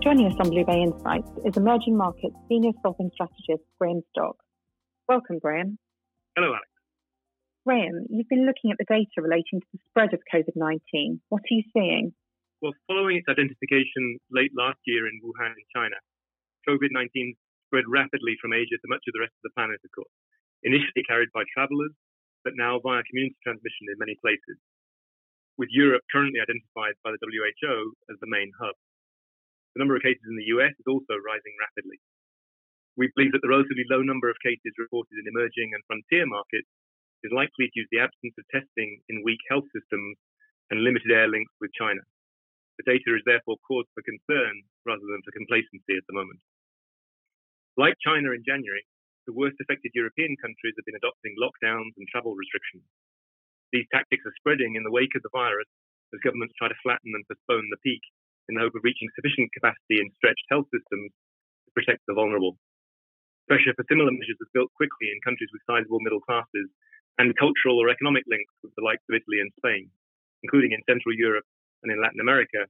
Joining us on BlueBay Insights is emerging markets senior sovereign strategist Graham Stock. Welcome, Graham. Hello, Alex. Graham, you've been looking at the data relating to the spread of COVID 19. What are you seeing? Well, following its identification late last year in Wuhan, in China, COVID 19 spread rapidly from Asia to much of the rest of the planet, of course. Initially carried by travelers, but now via community transmission in many places, with Europe currently identified by the WHO as the main hub. The number of cases in the US is also rising rapidly. We believe that the relatively low number of cases reported in emerging and frontier markets is likely due to the absence of testing in weak health systems and limited air links with China. The data is therefore cause for concern rather than for complacency at the moment. Like China in January, the worst affected European countries have been adopting lockdowns and travel restrictions. These tactics are spreading in the wake of the virus as governments try to flatten and postpone the peak in the hope of reaching sufficient capacity in stretched health systems to protect the vulnerable. Pressure for similar measures was built quickly in countries with sizable middle classes and cultural or economic links with the likes of Italy and Spain, including in Central Europe and in Latin America,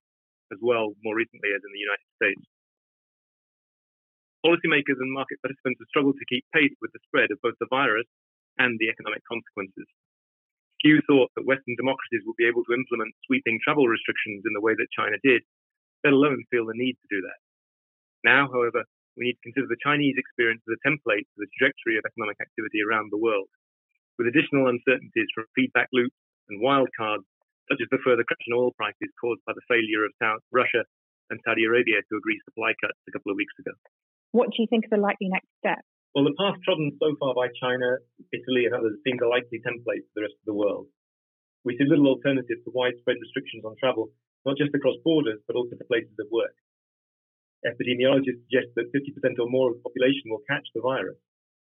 as well more recently as in the United States. Policymakers and market participants have struggled to keep pace with the spread of both the virus and the economic consequences. Few thought that Western democracies would be able to implement sweeping travel restrictions in the way that China did, let alone feel the need to do that. Now, however, we need to consider the Chinese experience as a template for the trajectory of economic activity around the world, with additional uncertainties from feedback loops and wildcards, such as the further crash in oil prices caused by the failure of South Russia and Saudi Arabia to agree supply cuts a couple of weeks ago. What do you think are the likely next steps? Well, the path trodden so far by China, Italy, and others seems a likely template for the rest of the world. We see little alternative to widespread restrictions on travel, not just across borders, but also to places of work. Epidemiologists suggest that 50% or more of the population will catch the virus,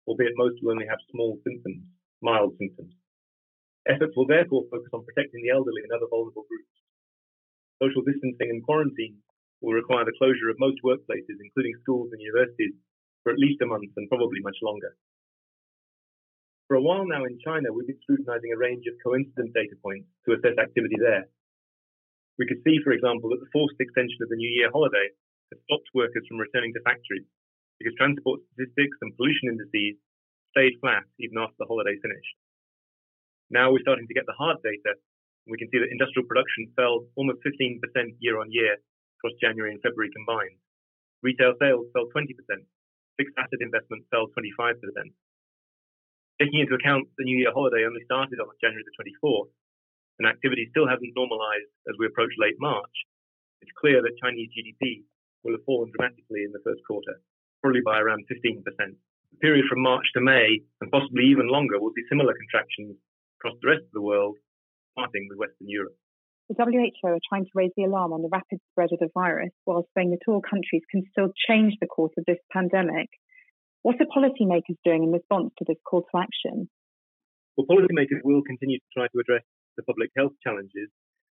albeit most will only have small symptoms, mild symptoms. Efforts will therefore focus on protecting the elderly and other vulnerable groups. Social distancing and quarantine will require the closure of most workplaces, including schools and universities, for at least a month and probably much longer. For a while now in China, we've been scrutinizing a range of coincident data points to assess activity there. We could see, for example, that the forced extension of the New Year holiday has stopped workers from returning to factories because transport statistics and pollution indices stayed flat even after the holiday finished. Now we're starting to get the hard data, we can see that industrial production fell almost 15% year on year across January and February combined. Retail sales fell 20%. Fixed asset investment fell 25%. Taking into account the New Year holiday only started on January the 24th, and activity still hasn't normalized as we approach late March, it's clear that Chinese GDP will have fallen dramatically in the first quarter, probably by around 15%. The period from March to May, and possibly even longer, will see similar contractions across the rest of the world, starting with Western Europe. The WHO are trying to raise the alarm on the rapid spread of the virus while saying that all countries can still change the course of this pandemic. What are policymakers doing in response to this call to action? Well, policymakers will continue to try to address the public health challenges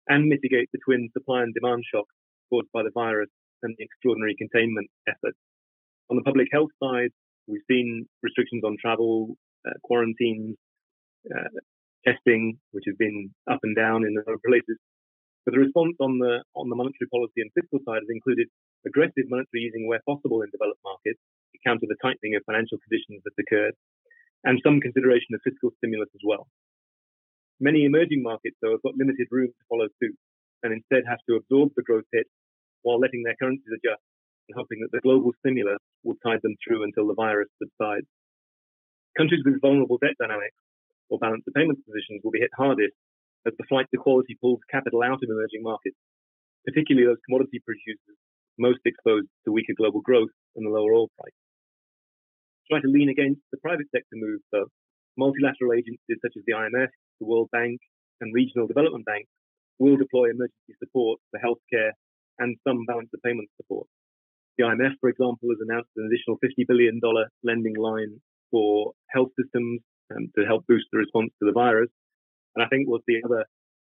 and mitigate the twin supply and demand shocks caused by the virus and the extraordinary containment efforts. On the public health side, we've seen restrictions on travel, uh, quarantines, uh, testing, which has been up and down in of places. But the response on the on the monetary policy and fiscal side has included aggressive monetary easing where possible in developed markets to counter the tightening of financial conditions that occurred, and some consideration of fiscal stimulus as well. Many emerging markets, though, have got limited room to follow suit and instead have to absorb the growth hit while letting their currencies adjust and hoping that the global stimulus will tide them through until the virus subsides. Countries with vulnerable debt dynamics or balance of payments positions will be hit hardest as the flight to quality pulls capital out of emerging markets, particularly those commodity producers most exposed to weaker global growth and the lower oil price. Try to lean against the private sector move, though. Multilateral agencies such as the IMF, the World Bank, and regional development banks will deploy emergency support for healthcare and some balance of payments support. The IMF, for example, has announced an additional $50 billion lending line for health systems um, to help boost the response to the virus. And I think we'll see other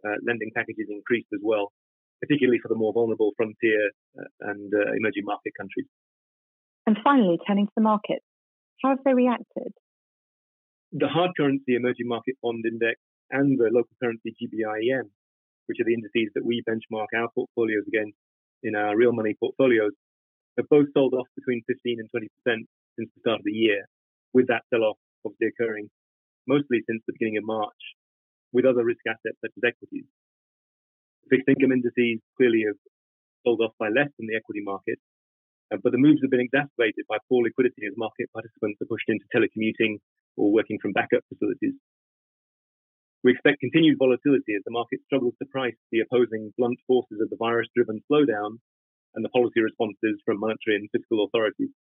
uh, lending packages increased as well, particularly for the more vulnerable frontier uh, and uh, emerging market countries. And finally, turning to the markets, how have they reacted? The hard currency emerging market bond index and the local currency GBIEM, which are the indices that we benchmark our portfolios against in our real money portfolios, have both sold off between 15 and 20% since the start of the year, with that sell off obviously occurring mostly since the beginning of March, with other risk assets such as equities. Fixed income indices clearly have sold off by less than the equity market, uh, but the moves have been exacerbated by poor liquidity as market participants are pushed into telecommuting or working from backup facilities. We expect continued volatility as the market struggles to price the opposing blunt forces of the virus driven slowdown and the policy responses from monetary and fiscal authorities.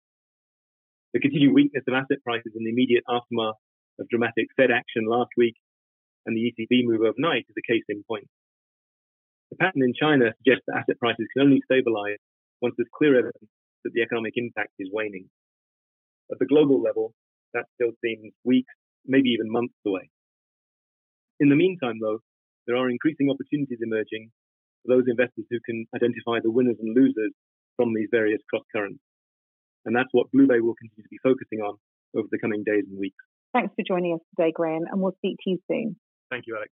The continued weakness of asset prices in the immediate aftermath of dramatic Fed action last week and the ECB move overnight is a case in point. The pattern in China suggests that asset prices can only stabilize once there's clear evidence that the economic impact is waning. At the global level, that still seems weeks, maybe even months away. In the meantime, though, there are increasing opportunities emerging for those investors who can identify the winners and losers from these various cross currents. And that's what BlueBay will continue to be focusing on over the coming days and weeks. Thanks for joining us today, Graham, and we'll speak to you soon. Thank you, Alex.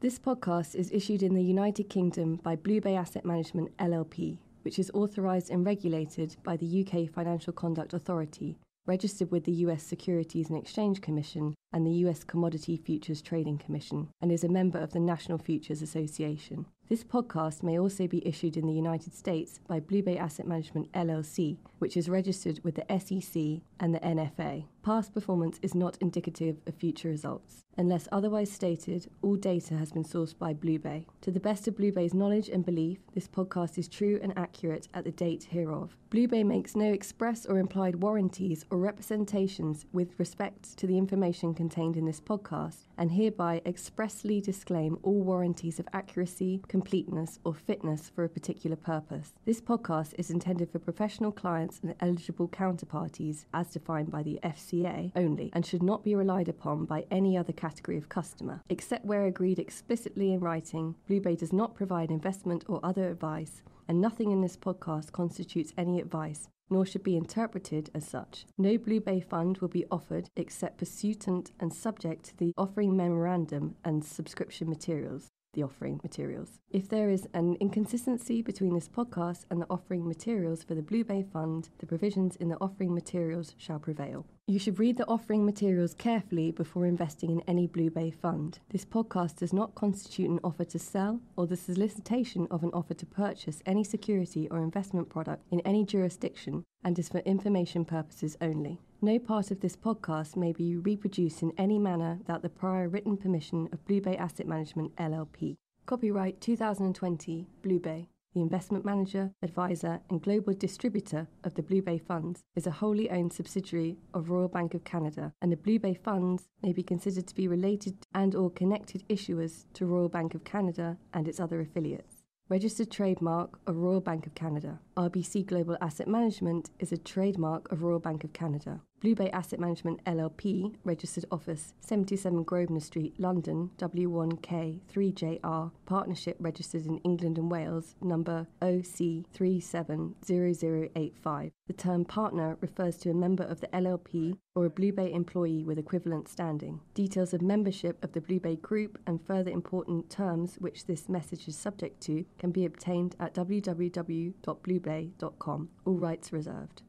This podcast is issued in the United Kingdom by BlueBay Asset Management LLP, which is authorised and regulated by the UK Financial Conduct Authority, registered with the US Securities and Exchange Commission and the US Commodity Futures Trading Commission, and is a member of the National Futures Association. This podcast may also be issued in the United States by BlueBay Asset Management LLC, which is registered with the SEC and the NFA. Past performance is not indicative of future results. Unless otherwise stated, all data has been sourced by BlueBay. To the best of BlueBay's knowledge and belief, this podcast is true and accurate at the date hereof. BlueBay makes no express or implied warranties or representations with respect to the information contained in this podcast and hereby expressly disclaim all warranties of accuracy, completeness, or fitness for a particular purpose. This podcast is intended for professional clients and eligible counterparties as defined by the FCA only and should not be relied upon by any other category of customer. Except where agreed explicitly in writing, BlueBay does not provide investment or other advice, and nothing in this podcast constitutes any advice nor should be interpreted as such. No BlueBay fund will be offered except pursuant and subject to the offering memorandum and subscription materials. The offering materials. If there is an inconsistency between this podcast and the offering materials for the BlueBay Fund, the provisions in the offering materials shall prevail. You should read the offering materials carefully before investing in any BlueBay fund. This podcast does not constitute an offer to sell or the solicitation of an offer to purchase any security or investment product in any jurisdiction and is for information purposes only. No part of this podcast may be reproduced in any manner without the prior written permission of BlueBay Asset Management LLP. Copyright 2020 BlueBay. The investment manager, advisor, and global distributor of the BlueBay Funds is a wholly owned subsidiary of Royal Bank of Canada, and the BlueBay Funds may be considered to be related and or connected issuers to Royal Bank of Canada and its other affiliates. Registered trademark of Royal Bank of Canada. RBC Global Asset Management is a trademark of Royal Bank of Canada. BlueBay Asset Management LLP, registered office 77 Grosvenor Street, London, W1K 3JR, partnership registered in England and Wales, number OC370085. The term partner refers to a member of the LLP or a BlueBay employee with equivalent standing. Details of membership of the BlueBay Group and further important terms which this message is subject to can be obtained at www.bluebay.com. All rights reserved.